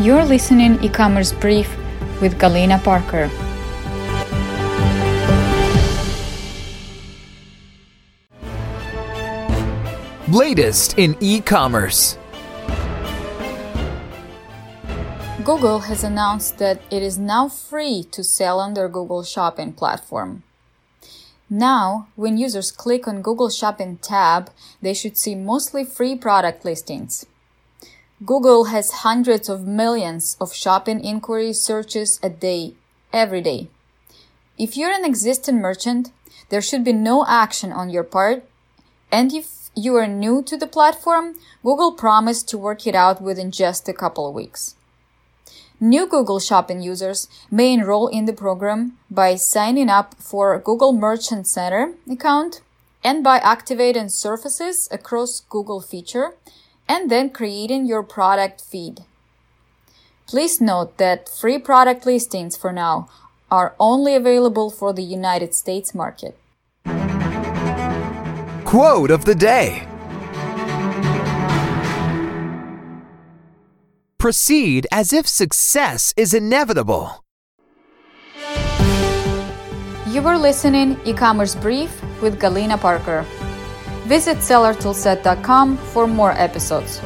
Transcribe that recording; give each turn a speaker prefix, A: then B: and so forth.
A: You're listening e-commerce brief with Galina Parker.
B: Latest in e-commerce.
A: Google has announced that it is now free to sell on their Google Shopping platform. Now, when users click on Google Shopping tab, they should see mostly free product listings. Google has hundreds of millions of shopping inquiry searches a day, every day. If you're an existing merchant, there should be no action on your part. And if you are new to the platform, Google promised to work it out within just a couple of weeks. New Google Shopping users may enroll in the program by signing up for Google Merchant Center account and by activating surfaces across Google feature and then creating your product feed. Please note that free product listings for now are only available for the United States market.
B: Quote of the day Proceed as if success is inevitable.
A: You were listening e-commerce brief with Galina Parker. Visit sellertoolset.com for more episodes.